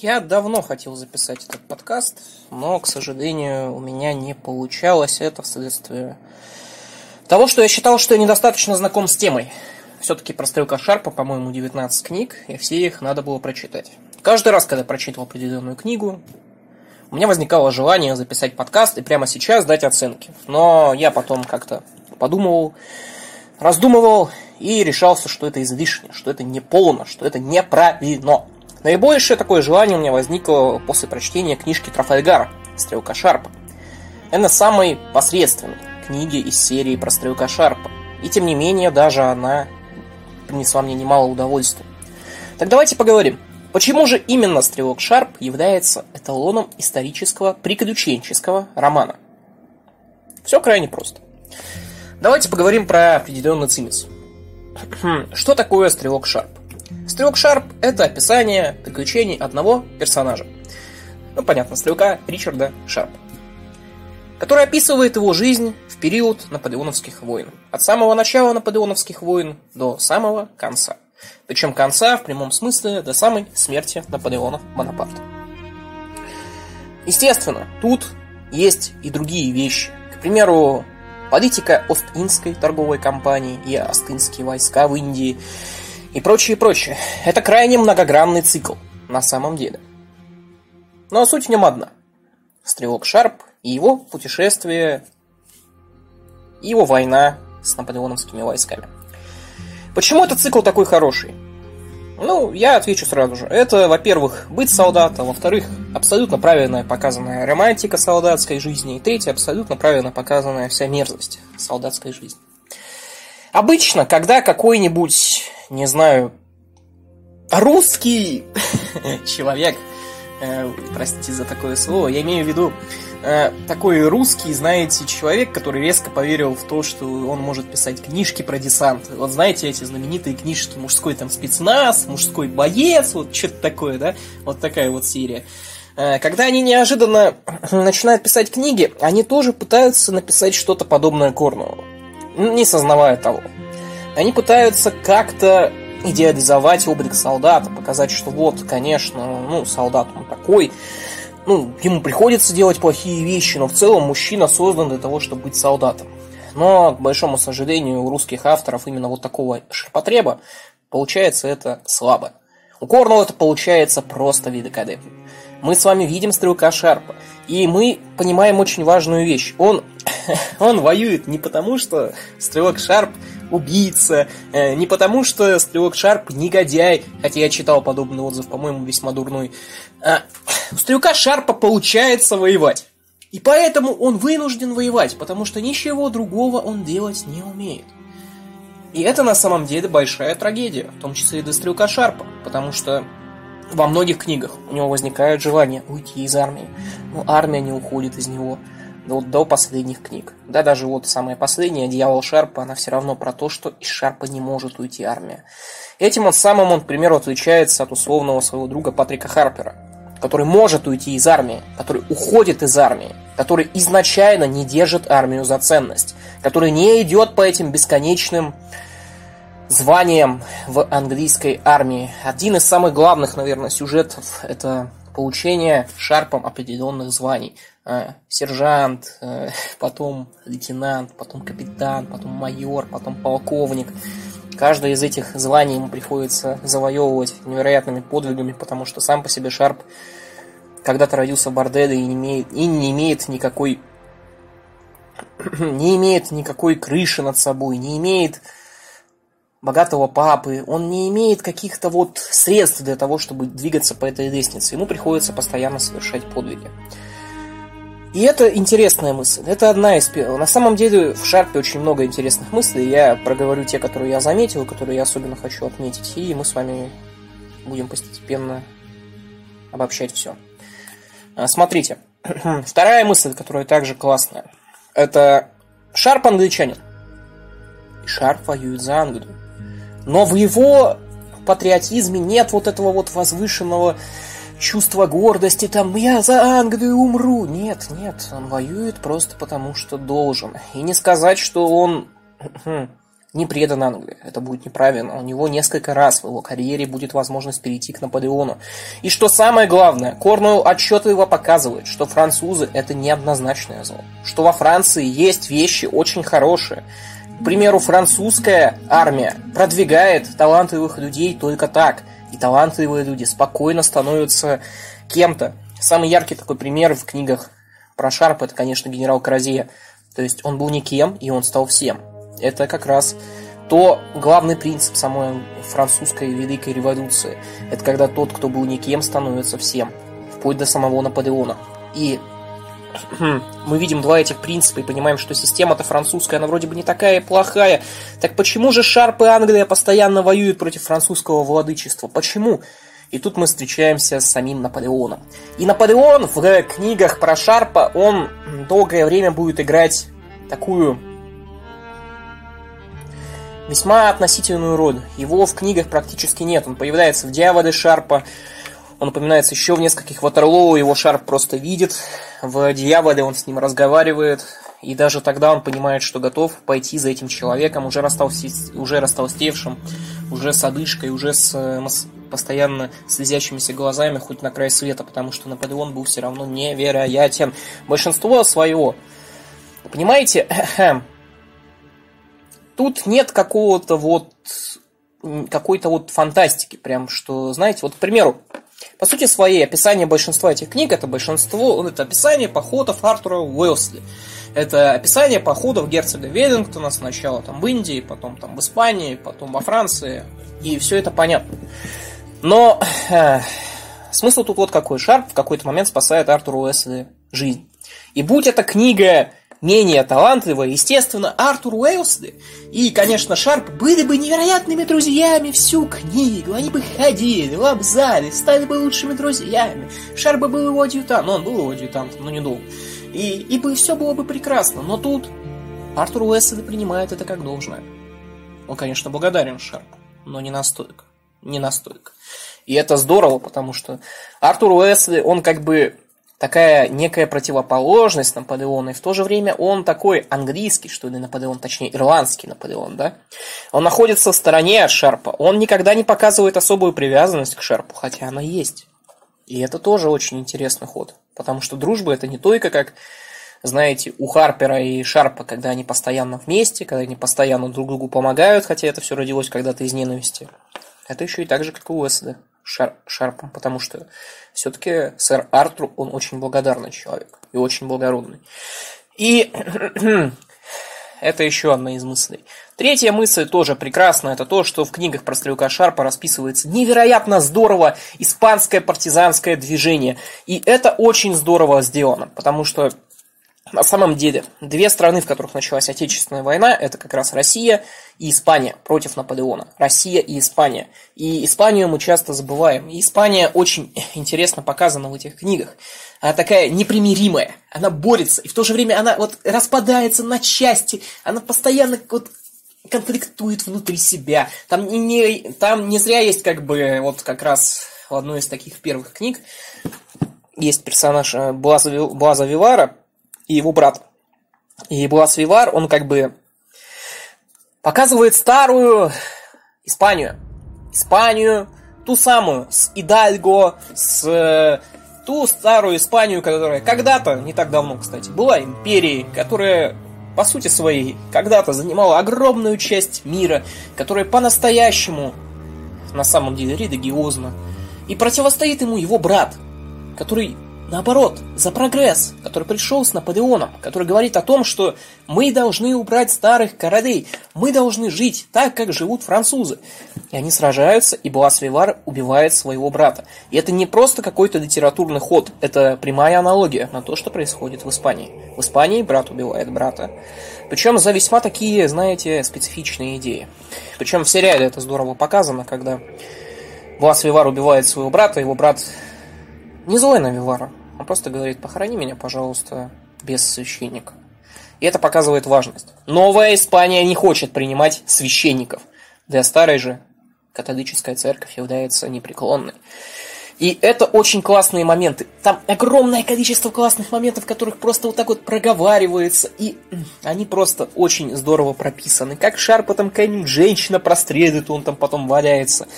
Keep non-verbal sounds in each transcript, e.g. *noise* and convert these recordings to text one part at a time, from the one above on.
Я давно хотел записать этот подкаст, но, к сожалению, у меня не получалось это вследствие того, что я считал, что я недостаточно знаком с темой. Все-таки про Стрелка Шарпа, по-моему, 19 книг, и все их надо было прочитать. Каждый раз, когда прочитывал определенную книгу, у меня возникало желание записать подкаст и прямо сейчас дать оценки. Но я потом как-то подумывал, раздумывал и решался, что это излишне, что это не полно, что это неправильно. Наибольшее такое желание у меня возникло после прочтения книжки Трафальгара «Стрелка Шарпа». Это самой посредственной книги из серии про Стрелка Шарпа. И тем не менее, даже она принесла мне немало удовольствия. Так давайте поговорим. Почему же именно Стрелок Шарп является эталоном исторического приключенческого романа? Все крайне просто. Давайте поговорим про определенный цимис. Что такое Стрелок Шарп? Стрелок Шарп – это описание приключений одного персонажа. Ну, понятно, стрелка Ричарда Шарпа. Который описывает его жизнь в период наполеоновских войн. От самого начала наполеоновских войн до самого конца. Причем конца в прямом смысле до самой смерти Наполеона Бонапарта. Естественно, тут есть и другие вещи. К примеру, политика Ост-Индской торговой компании и Ост-Индские войска в Индии – и прочее, прочее. Это крайне многогранный цикл, на самом деле. Но суть в нем одна. Стрелок Шарп и его путешествие, и его война с наполеоновскими войсками. Почему этот цикл такой хороший? Ну, я отвечу сразу же. Это, во-первых, быть солдатом, во-вторых, абсолютно правильная показанная романтика солдатской жизни, и третье, абсолютно правильно показанная вся мерзость солдатской жизни. Обычно, когда какой-нибудь не знаю, русский *laughs* человек, э, простите за такое слово, я имею в виду э, такой русский, знаете, человек, который резко поверил в то, что он может писать книжки про десант. Вот знаете, эти знаменитые книжки «Мужской там спецназ», «Мужской боец», вот что-то такое, да? Вот такая вот серия. Э, когда они неожиданно *clears throat* начинают писать книги, они тоже пытаются написать что-то подобное Корнуэллу, не сознавая того. Они пытаются как-то идеализовать облик солдата, показать, что вот, конечно, ну, солдат он такой, ну, ему приходится делать плохие вещи, но в целом мужчина создан для того, чтобы быть солдатом. Но, к большому сожалению, у русских авторов именно вот такого ширпотреба получается это слабо. У Корнелла это получается просто великолепно. Мы с вами видим стрелка Шарпа, и мы понимаем очень важную вещь. Он, *laughs* он воюет не потому, что стрелок Шарп убийца, э, не потому что Стрелок Шарп негодяй, хотя я читал подобный отзыв, по-моему, весьма дурной. А, у Стрелка Шарпа получается воевать. И поэтому он вынужден воевать, потому что ничего другого он делать не умеет. И это на самом деле большая трагедия, в том числе и для Стрелка Шарпа, потому что во многих книгах у него возникает желание уйти из армии, но армия не уходит из него до, до последних книг. Да, даже вот самая последняя, «Дьявол Шарпа», она все равно про то, что из Шарпа не может уйти армия. Этим он самым он, к примеру, отличается от условного своего друга Патрика Харпера, который может уйти из армии, который уходит из армии, который изначально не держит армию за ценность, который не идет по этим бесконечным званиям в английской армии. Один из самых главных, наверное, сюжетов – это получение Шарпом определенных званий. Э, сержант, э, потом лейтенант, потом капитан, потом майор, потом полковник. Каждое из этих званий ему приходится завоевывать невероятными подвигами, потому что сам по себе Шарп когда-то родился в борделе и не имеет, и не имеет никакой *clears throat* не имеет никакой крыши над собой, не имеет богатого папы, он не имеет каких-то вот средств для того, чтобы двигаться по этой лестнице. Ему приходится постоянно совершать подвиги. И это интересная мысль. Это одна из первых. На самом деле в Шарпе очень много интересных мыслей. Я проговорю те, которые я заметил, которые я особенно хочу отметить. И мы с вами будем постепенно обобщать все. А, смотрите. *clears throat* Вторая мысль, которая также классная. Это Шарп англичанин. Шарп воюет за Англию. Но в его патриотизме нет вот этого вот возвышенного чувство гордости, там, я за Англию умру. Нет, нет, он воюет просто потому, что должен. И не сказать, что он *clears throat* не предан Англии. Это будет неправильно. У него несколько раз в его карьере будет возможность перейти к Наполеону. И что самое главное, Корнуэлл отчетливо показывает, что французы это неоднозначное зло. Что во Франции есть вещи очень хорошие. К примеру, французская армия продвигает талантливых людей только так. И талантливые люди спокойно становятся кем-то. Самый яркий такой пример в книгах про Шарп это, конечно, генерал Каразия. То есть он был никем, и он стал всем. Это как раз то главный принцип самой французской великой революции. Это когда тот, кто был никем, становится всем. Вплоть до самого Наполеона. И *clears throat* мы видим два этих принципа и понимаем, что система-то французская, она вроде бы не такая плохая. Так почему же Шарп и Англия постоянно воюют против французского владычества? Почему? И тут мы встречаемся с самим Наполеоном. И Наполеон в книгах про Шарпа, он долгое время будет играть такую весьма относительную роль. Его в книгах практически нет. Он появляется в «Дьяволе Шарпа», он упоминается еще в нескольких Ватерлоу, его Шарп просто видит. В «Дьяволе» он с ним разговаривает. И даже тогда он понимает, что готов пойти за этим человеком, уже, растолсте... уже растолстевшим, уже с одышкой, уже с э, постоянно слезящимися глазами хоть на край света, потому что Наполеон был все равно невероятен. Большинство своего. Понимаете, *clears throat* тут нет какого-то вот какой-то вот фантастики, прям что, знаете, вот, к примеру, по сути своей, описание большинства этих книг это большинство, это описание походов Артура Уэлсли. Это описание походов герцога Веллингтона сначала там в Индии, потом там в Испании, потом во Франции. И все это понятно. Но э, смысл тут вот какой. Шарп в какой-то момент спасает Артуру Уэсли жизнь. И будь эта книга менее талантливая, естественно, Артур Уэлсли и, конечно, Шарп были бы невероятными друзьями всю книгу. Они бы ходили, лобзали, стали бы лучшими друзьями. Шарп бы был его адъютант, но он был его адъютантом, но недолго. И, и бы все было бы прекрасно. Но тут Артур Уэсли принимает это как должное. Он, конечно, благодарен Шарпу, но не настолько. Не настолько. И это здорово, потому что Артур Уэсли, он как бы такая некая противоположность Наполеона, и в то же время он такой английский, что ли, Наполеон, точнее, ирландский Наполеон, да? Он находится в стороне от Шарпа, он никогда не показывает особую привязанность к Шарпу, хотя она есть. И это тоже очень интересный ход, потому что дружба это не только как, знаете, у Харпера и Шарпа, когда они постоянно вместе, когда они постоянно друг другу помогают, хотя это все родилось когда-то из ненависти. Это еще и так же, как у Уэсли. Шар, Шарпом, потому что все-таки сэр Артур, он очень благодарный человек и очень благородный. И *clears throat* это еще одна из мыслей. Третья мысль тоже прекрасная, это то, что в книгах про стрелка Шарпа расписывается невероятно здорово испанское партизанское движение. И это очень здорово сделано, потому что на самом деле, две страны, в которых началась Отечественная война, это как раз Россия и Испания против Наполеона. Россия и Испания. И Испанию мы часто забываем. И Испания очень интересно показана в этих книгах. Она такая непримиримая. Она борется. И в то же время она вот распадается на части. Она постоянно вот конфликтует внутри себя. Там не, там не зря есть как бы вот как раз в одной из таких первых книг есть персонаж э, Блаза, Блаза Вивара, и его брат. И Блас Вивар, он как бы показывает старую Испанию. Испанию, ту самую, с Идальго, с ту старую Испанию, которая когда-то, не так давно, кстати, была империей, которая по сути своей когда-то занимала огромную часть мира, которая по-настоящему, на самом деле, религиозна. И противостоит ему его брат, который Наоборот, за прогресс, который пришел с Наполеоном, который говорит о том, что мы должны убрать старых королей, мы должны жить так, как живут французы. И они сражаются, и Буас-Вивар убивает своего брата. И это не просто какой-то литературный ход, это прямая аналогия на то, что происходит в Испании. В Испании брат убивает брата. Причем за весьма такие, знаете, специфичные идеи. Причем в сериале это здорово показано, когда Буас-Вивар убивает своего брата, его брат не злой на Вивара. Он просто говорит, похорони меня, пожалуйста, без священника. И это показывает важность. Новая Испания не хочет принимать священников. Для старой же католическая церковь является непреклонной. И это очень классные моменты. Там огромное количество классных моментов, которых просто вот так вот проговаривается. И они просто очень здорово прописаны. Как Шарпа там какая-нибудь женщина прострелит, он там потом валяется.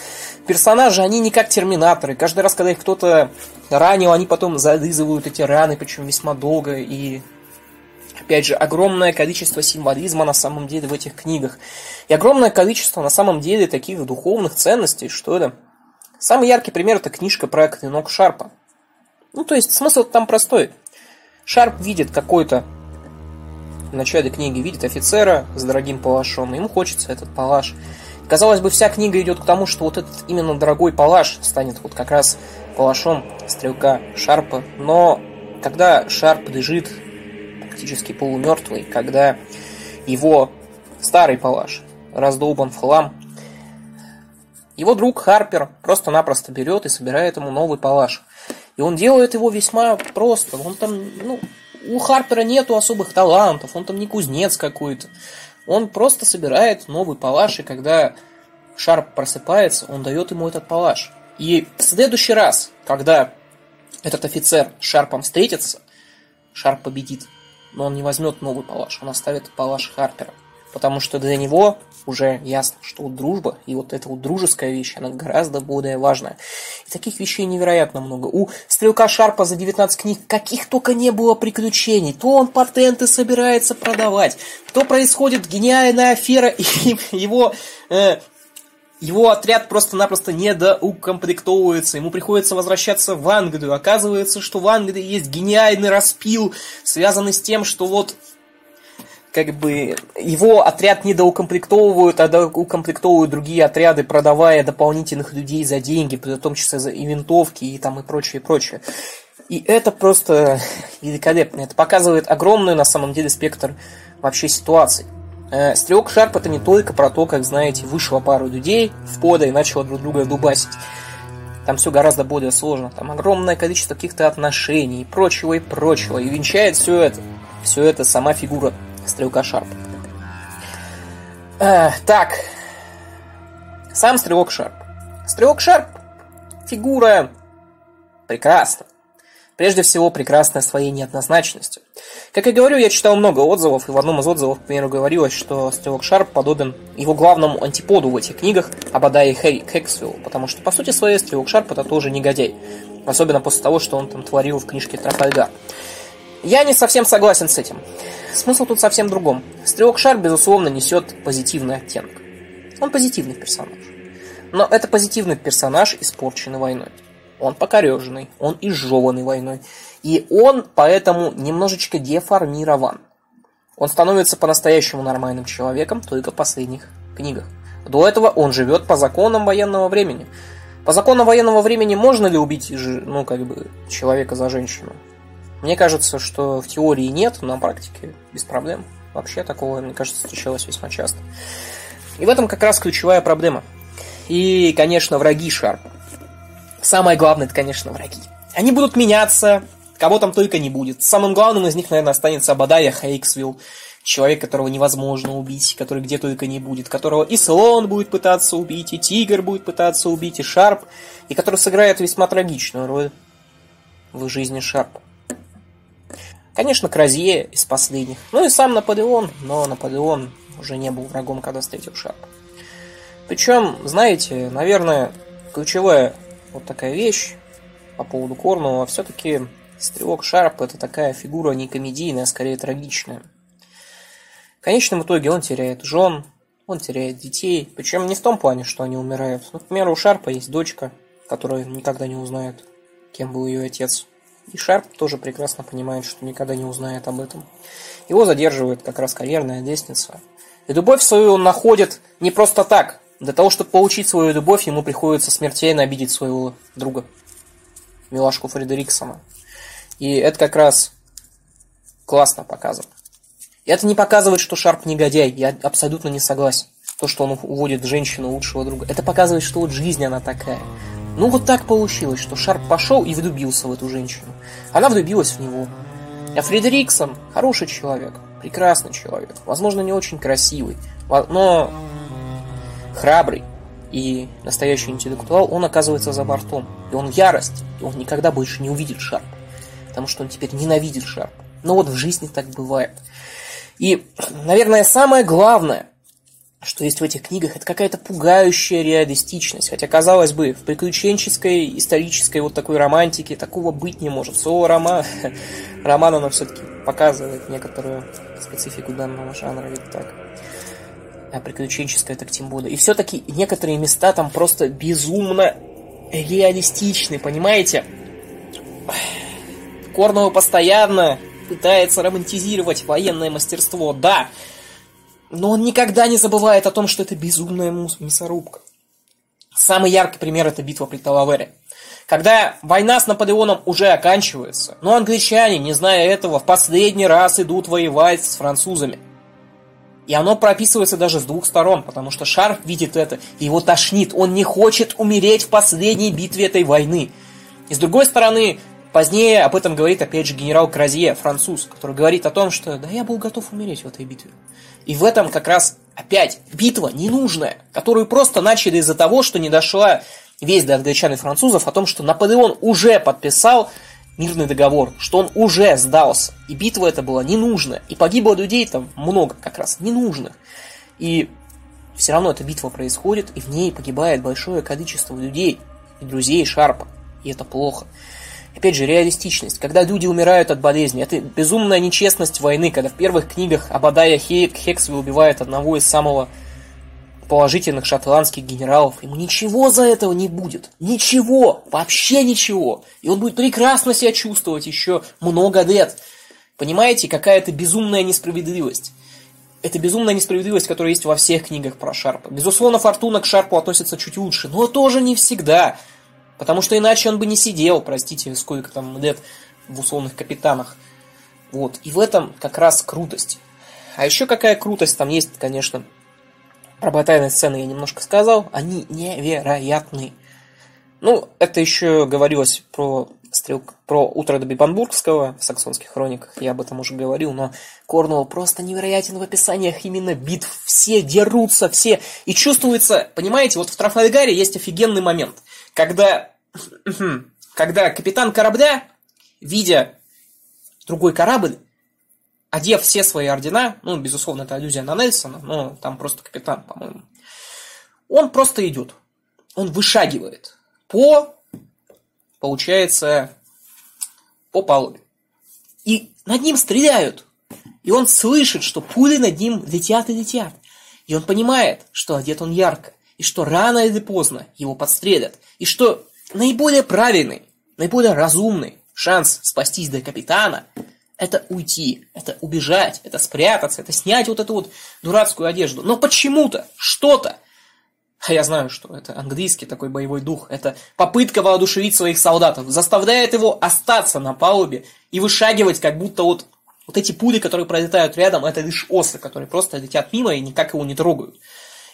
Персонажи, они не как терминаторы. Каждый раз, когда их кто-то ранил, они потом зализывают эти раны, причем весьма долго. И опять же, огромное количество символизма на самом деле в этих книгах. И огромное количество на самом деле таких духовных ценностей, что это Самый яркий пример это книжка про клинок Шарпа. Ну, то есть смысл там простой. Шарп видит какой-то в начале книги видит офицера с дорогим палашом, ему хочется этот палаш. Казалось бы, вся книга идет к тому, что вот этот именно дорогой палаш станет вот как раз палашом стрелка Шарпа. Но когда Шарп лежит практически полумертвый, когда его старый палаш раздолбан в хлам, его друг Харпер просто-напросто берет и собирает ему новый палаш. И он делает его весьма просто. Он там, ну, у Харпера нету особых талантов, он там не кузнец какой-то. Он просто собирает новый палаш, и когда Шарп просыпается, он дает ему этот палаш. И в следующий раз, когда этот офицер с Шарпом встретится, Шарп победит. Но он не возьмет новый палаш, он оставит палаш Харпера. Потому что для него уже ясно, что вот дружба и вот эта вот дружеская вещь, она гораздо более важная. И таких вещей невероятно много. У Стрелка Шарпа за 19 книг каких только не было приключений. То он патенты собирается продавать, то происходит гениальная афера, и *laughs* его э, его отряд просто-напросто недоукомплектовывается, ему приходится возвращаться в Англию. Оказывается, что в Англии есть гениальный распил, связанный с тем, что вот как бы его отряд не доукомплектовывают, а доукомплектовывают другие отряды, продавая дополнительных людей за деньги, в том числе за и винтовки, и там и прочее, и прочее. И это просто великолепно. Это показывает огромный, на самом деле, спектр вообще ситуаций. Э, Стрелок Шарп это не только про то, как, знаете, вышло пару людей в пода и начало друг друга дубасить. Там все гораздо более сложно. Там огромное количество каких-то отношений и прочего, и прочего. И венчает все это. Все это сама фигура стрелка Шарп. Э, так. Сам стрелок Шарп. Стрелок Шарп фигура прекрасна. Прежде всего, прекрасная своей неоднозначностью. Как я говорю, я читал много отзывов, и в одном из отзывов, к примеру, говорилось, что Стрелок Шарп подобен его главному антиподу в этих книгах Абадае Хексвилл, потому что, по сути своей, Стрелок Шарп это тоже негодяй. Особенно после того, что он там творил в книжке Трафальгар. Я не совсем согласен с этим. Смысл тут совсем другом. Стрелок Шар, безусловно, несет позитивный оттенок. Он позитивный персонаж. Но это позитивный персонаж, испорченный войной. Он покореженный, он изжеванный войной. И он поэтому немножечко деформирован. Он становится по-настоящему нормальным человеком только в последних книгах. До этого он живет по законам военного времени. По законам военного времени можно ли убить ну, как бы, человека за женщину? Мне кажется, что в теории нет, но на практике без проблем. Вообще такого, мне кажется, встречалось весьма часто. И в этом как раз ключевая проблема. И, конечно, враги Шарпа. Самое главное, это, конечно, враги. Они будут меняться, кого там только не будет. Самым главным из них, наверное, останется Абадая Хейксвилл. Человек, которого невозможно убить, который где только не будет, которого и слон будет пытаться убить, и тигр будет пытаться убить, и Шарп, и который сыграет весьма трагичную роль в жизни Шарпа. Конечно, Кразье из последних. Ну и сам Наполеон, но Наполеон уже не был врагом, когда встретил Шарпа. Причем, знаете, наверное, ключевая вот такая вещь по поводу Корнова, все-таки Стрелок Шарп это такая фигура не комедийная, а скорее трагичная. В конечном итоге он теряет жен, он теряет детей, причем не в том плане, что они умирают. Например, у Шарпа есть дочка, которая никогда не узнает, кем был ее отец. И Шарп тоже прекрасно понимает, что никогда не узнает об этом. Его задерживает как раз карьерная лестница. И любовь свою он находит не просто так. Для того, чтобы получить свою любовь, ему приходится смертельно обидеть своего друга. Милашку Фредериксона. И это как раз классно показано. И это не показывает, что Шарп негодяй. Я абсолютно не согласен. То, что он уводит женщину лучшего друга. Это показывает, что вот жизнь она такая. Ну вот так получилось, что Шарп пошел и влюбился в эту женщину. Она влюбилась в него. А Фредериксон хороший человек, прекрасный человек, возможно, не очень красивый, но храбрый. и настоящий интеллектуал, он оказывается за бортом. И он ярость, и он никогда больше не увидит Шарп. Потому что он теперь ненавидит Шарп. Но вот в жизни так бывает. И, наверное, самое главное, что есть в этих книгах, это какая-то пугающая реалистичность. Хотя, казалось бы, в приключенческой, исторической вот такой романтике такого быть не может. Слово *laughs* роман, роман оно все-таки показывает некоторую специфику данного жанра, ведь так. А приключенческая так тем более. И все-таки некоторые места там просто безумно реалистичны, понимаете? Корнова постоянно пытается романтизировать военное мастерство, да, но он никогда не забывает о том, что это безумная мясорубка. Самый яркий пример – это битва при Талавере. Когда война с Наполеоном уже оканчивается, но англичане, не зная этого, в последний раз идут воевать с французами. И оно прописывается даже с двух сторон, потому что Шарф видит это, и его тошнит. Он не хочет умереть в последней битве этой войны. И с другой стороны, позднее об этом говорит опять же генерал Кразье, француз, который говорит о том, что да, я был готов умереть в этой битве. И в этом как раз опять битва ненужная, которую просто начали из-за того, что не дошла весть до англичан и французов о том, что Наполеон уже подписал мирный договор, что он уже сдался. И битва эта была ненужная. И погибло людей там много как раз ненужных. И все равно эта битва происходит, и в ней погибает большое количество людей и друзей Шарпа. И это плохо. Опять же, реалистичность. Когда люди умирают от болезни, это безумная нечестность войны, когда в первых книгах Абадая Хейк Хексвилл убивает одного из самого положительных шотландских генералов. Ему ничего за этого не будет. Ничего. Вообще ничего. И он будет прекрасно себя чувствовать еще много лет. Понимаете, какая это безумная несправедливость. Это безумная несправедливость, которая есть во всех книгах про Шарпа. Безусловно, Фортуна к Шарпу относится чуть лучше, но тоже не всегда. Потому что иначе он бы не сидел, простите, сколько там лет в условных капитанах. Вот. И в этом как раз крутость. А еще какая крутость там есть, конечно. Про батальные сцены я немножко сказал. Они невероятны. Ну, это еще говорилось про стрелк, про утро до Бибанбургского в саксонских хрониках, я об этом уже говорил, но Корнуэлл просто невероятен в описаниях именно битв. Все дерутся, все. И чувствуется, понимаете, вот в Трафальгаре есть офигенный момент – когда, когда капитан корабля, видя другой корабль, одев все свои ордена, ну, безусловно, это аллюзия на Нельсона, но там просто капитан, по-моему, он просто идет, он вышагивает по, получается, по палубе. И над ним стреляют. И он слышит, что пули над ним летят и летят. И он понимает, что одет он ярко и что рано или поздно его подстрелят, и что наиболее правильный, наиболее разумный шанс спастись до капитана – это уйти, это убежать, это спрятаться, это снять вот эту вот дурацкую одежду. Но почему-то, что-то, а я знаю, что это английский такой боевой дух, это попытка воодушевить своих солдатов, заставляет его остаться на палубе и вышагивать, как будто вот, вот эти пули, которые пролетают рядом, это лишь осы, которые просто летят мимо и никак его не трогают.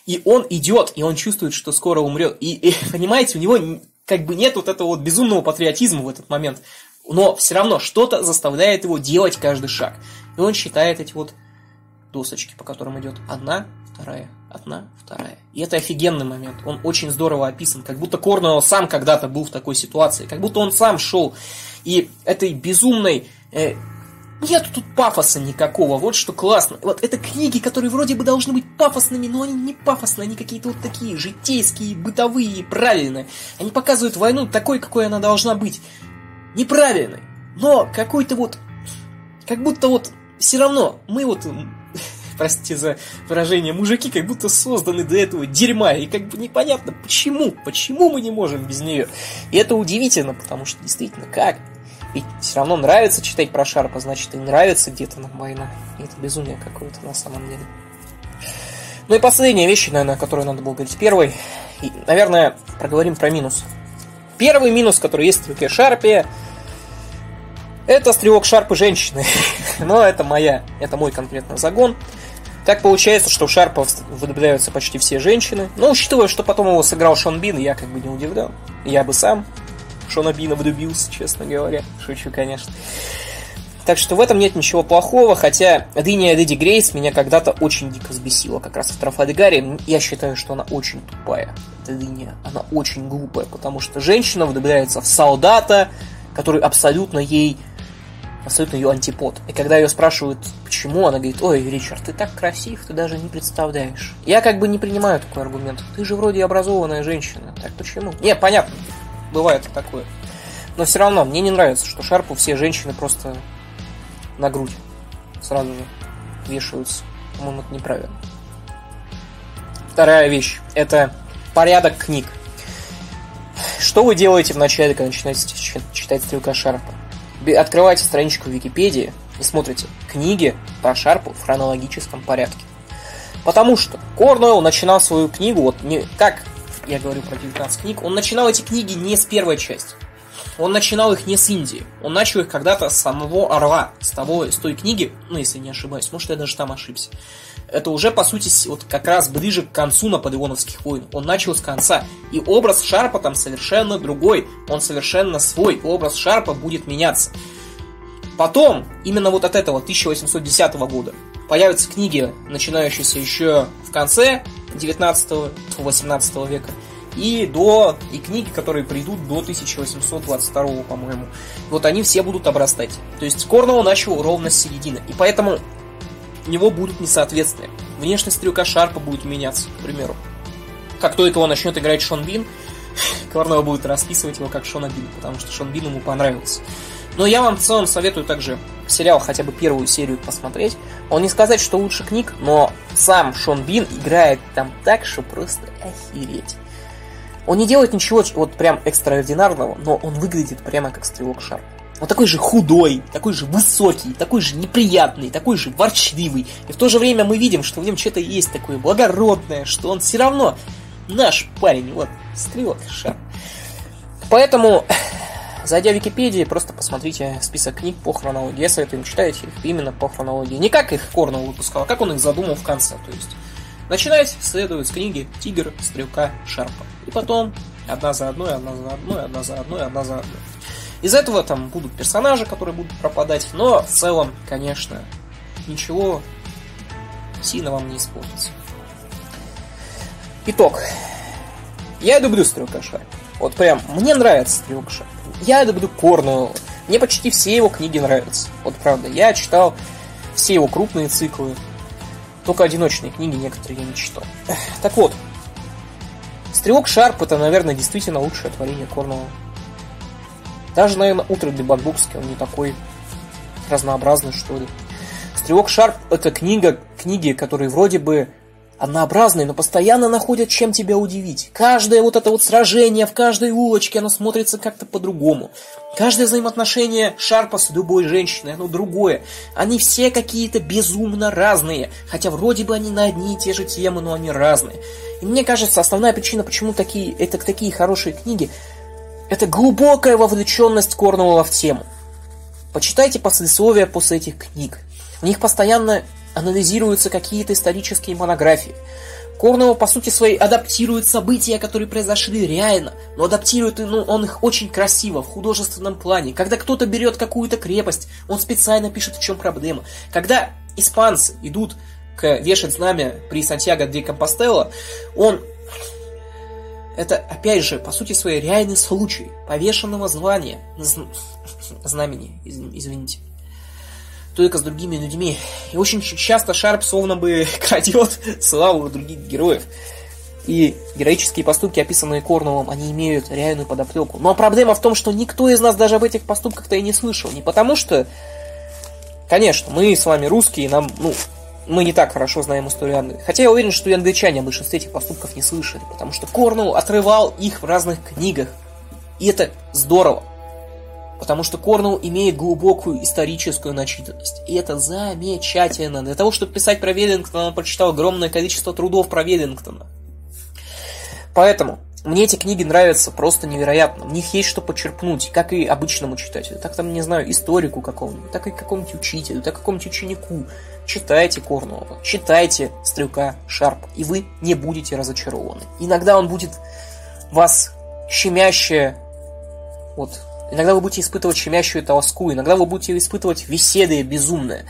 И он идет, и он чувствует, что скоро умрет. И, и *laughs* понимаете, у него как бы нет вот этого вот безумного патриотизма в этот момент. Но все равно что-то заставляет его делать каждый шаг. И он считает эти вот досочки, по которым идет одна, вторая, одна, вторая. И это офигенный момент. Он очень здорово описан. Как будто Корнуэлл сам когда-то был в такой ситуации. Как будто он сам шел. И этой безумной э, нет тут пафоса никакого, вот что классно. Вот это книги, которые вроде бы должны быть пафосными, но они не пафосные, они какие-то вот такие житейские, бытовые, правильные. Они показывают войну такой, какой она должна быть. Неправильной, но какой-то вот... Как будто вот все равно мы вот *laughs* простите за выражение, мужики как будто созданы для этого дерьма, и как бы непонятно почему, почему мы не можем без нее. И это удивительно, потому что действительно, как? Ведь все равно нравится читать про Шарпа, значит и нравится где-то нам война. И это безумие какое-то на самом деле. Ну и последняя вещь, наверное, о которой надо было говорить первой. И, наверное, проговорим про минус. Первый минус, который есть в стрелке Шарпе, это стрелок Шарпы женщины. *laughs* Но это моя, это мой конкретно загон. Так получается, что в Шарпа выдвигаются почти все женщины. Но учитывая, что потом его сыграл Шон Бин, я как бы не удивлен. Я бы сам Шона Бина влюбился, честно говоря. Шучу, конечно. Так что в этом нет ничего плохого, хотя Дыня Дэдди Грейс меня когда-то очень дико взбесила, как раз в Трафальгаре. Я считаю, что она очень тупая, эта Дыня. Она очень глупая, потому что женщина влюбляется в солдата, который абсолютно ей абсолютно ее антипод. И когда ее спрашивают, почему, она говорит, ой, Ричард, ты так красив, ты даже не представляешь. Я как бы не принимаю такой аргумент. Ты же вроде образованная женщина. Так почему? Не, понятно, бывает такое. Но все равно мне не нравится, что Шарпу все женщины просто на грудь сразу же вешаются. По-моему, это неправильно. Вторая вещь – это порядок книг. Что вы делаете в начале, когда начинаете читать Стрелка Шарпа? Открывайте страничку в Википедии и смотрите книги по Шарпу в хронологическом порядке. Потому что Корнуэлл начинал свою книгу, вот не как я говорю про 19 книг, он начинал эти книги не с первой части. Он начинал их не с Индии. Он начал их когда-то с самого Орла, с того, с той книги, ну, если не ошибаюсь, может, я даже там ошибся. Это уже, по сути, вот как раз ближе к концу Наполеоновских войн. Он начал с конца. И образ Шарпа там совершенно другой. Он совершенно свой. Образ Шарпа будет меняться. Потом, именно вот от этого 1810 года, появятся книги, начинающиеся еще в конце 19-18 века и до и книги, которые придут до 1822, по-моему. Вот они все будут обрастать. То есть Корнелл начал ровно с середины. И поэтому у него будут несоответствия. Внешность стрелка Шарпа будет меняться, к примеру. Как только он начнет играть Шон Бин, *laughs* Корнелл будет расписывать его как Шона Бин, потому что Шон Бин ему понравился. Но я вам в целом советую также сериал хотя бы первую серию посмотреть. Он не сказать, что лучше книг, но сам Шон Бин играет там так, что просто охереть. Он не делает ничего вот прям экстраординарного, но он выглядит прямо как стрелок шар. Он такой же худой, такой же высокий, такой же неприятный, такой же ворчливый. И в то же время мы видим, что в нем что-то есть такое благородное, что он все равно наш парень, вот, стрелок шар. Поэтому, зайдя в Википедию, просто посмотрите список книг по хронологии. Я советую читать их именно по хронологии. Не как их Корнелл выпускал, а как он их задумал в конце. То есть, начинать следует с книги «Тигр, стрелка, шарпа». И потом одна за одной, одна за одной, одна за одной, одна за одной. Из этого там будут персонажи, которые будут пропадать, но в целом, конечно, ничего сильно вам не испортится. Итог. Я люблю Стрелка Шарп. Вот прям, мне нравится Стрелка Шарп. Я люблю Корнуэлла. Мне почти все его книги нравятся. Вот правда, я читал все его крупные циклы. Только одиночные книги некоторые я не читал. Так вот, Стрелок Шарп это, наверное, действительно лучшее творение Корнелла. Даже, наверное, Утро для Бакбукски, он не такой разнообразный, что ли. Стрелок Шарп это книга, книги, которые вроде бы однообразные, но постоянно находят, чем тебя удивить. Каждое вот это вот сражение в каждой улочке, оно смотрится как-то по-другому. Каждое взаимоотношение Шарпа с любой женщиной, оно другое. Они все какие-то безумно разные, хотя вроде бы они на одни и те же темы, но они разные. И мне кажется, основная причина, почему такие, это такие хорошие книги, это глубокая вовлеченность Корнуэлла в тему. Почитайте послесловия после этих книг. В них постоянно анализируются какие-то исторические монографии. Корнелл, по сути своей, адаптирует события, которые произошли реально, но адаптирует ну, он их очень красиво, в художественном плане. Когда кто-то берет какую-то крепость, он специально пишет, в чем проблема. Когда испанцы идут к вешать знамя при Сантьяго де Компостелло, он это, опять же, по сути своей, реальный случай повешенного звания, *laughs* знамени, извините только с другими людьми. И очень часто Шарп словно бы *laughs* крадет славу других героев. И героические поступки, описанные Корнеллом, они имеют реальную подоплеку. Но проблема в том, что никто из нас даже об этих поступках-то и не слышал. Не потому что, конечно, мы с вами русские, нам, ну, мы не так хорошо знаем историю Англии. Хотя я уверен, что и англичане о большинстве этих поступков не слышали, потому что Корнелл отрывал их в разных книгах. И это здорово. Потому что Корнелл имеет глубокую историческую начитанность. И это замечательно. Для того, чтобы писать про Веллингтона, он прочитал огромное количество трудов про Веллингтона. Поэтому мне эти книги нравятся просто невероятно. В них есть что почерпнуть, как и обычному читателю. Так там, не знаю, историку какому-нибудь, так и какому-нибудь учителю, так и какому-нибудь ученику. Читайте Корнуэлла, читайте Стрелка Шарпа, и вы не будете разочарованы. Иногда он будет вас щемяще вот Иногда вы будете испытывать щемящую тоску, иногда вы будете испытывать веселье безумное.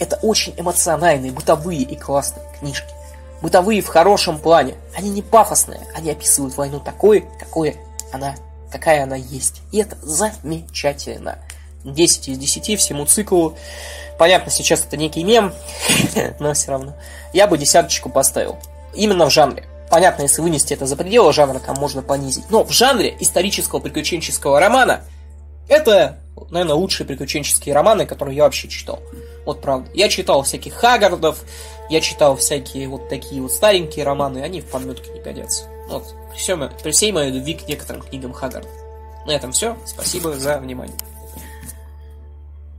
Это очень эмоциональные, бытовые и классные книжки. Бытовые в хорошем плане. Они не пафосные, они описывают войну такой, какой она, какая она есть. И это замечательно. 10 из 10 всему циклу. Понятно, сейчас это некий мем, *laughs* но все равно. Я бы десяточку поставил. Именно в жанре. Понятно, если вынести это за пределы жанра, там можно понизить. Но в жанре исторического приключенческого романа это, наверное, лучшие приключенческие романы, которые я вообще читал. Вот правда. Я читал всяких Хаггардов, я читал всякие вот такие вот старенькие романы, они в подметке не годятся. Вот. При, всем, при всей моей любви к некоторым книгам Хаггарда. На этом все. Спасибо за внимание.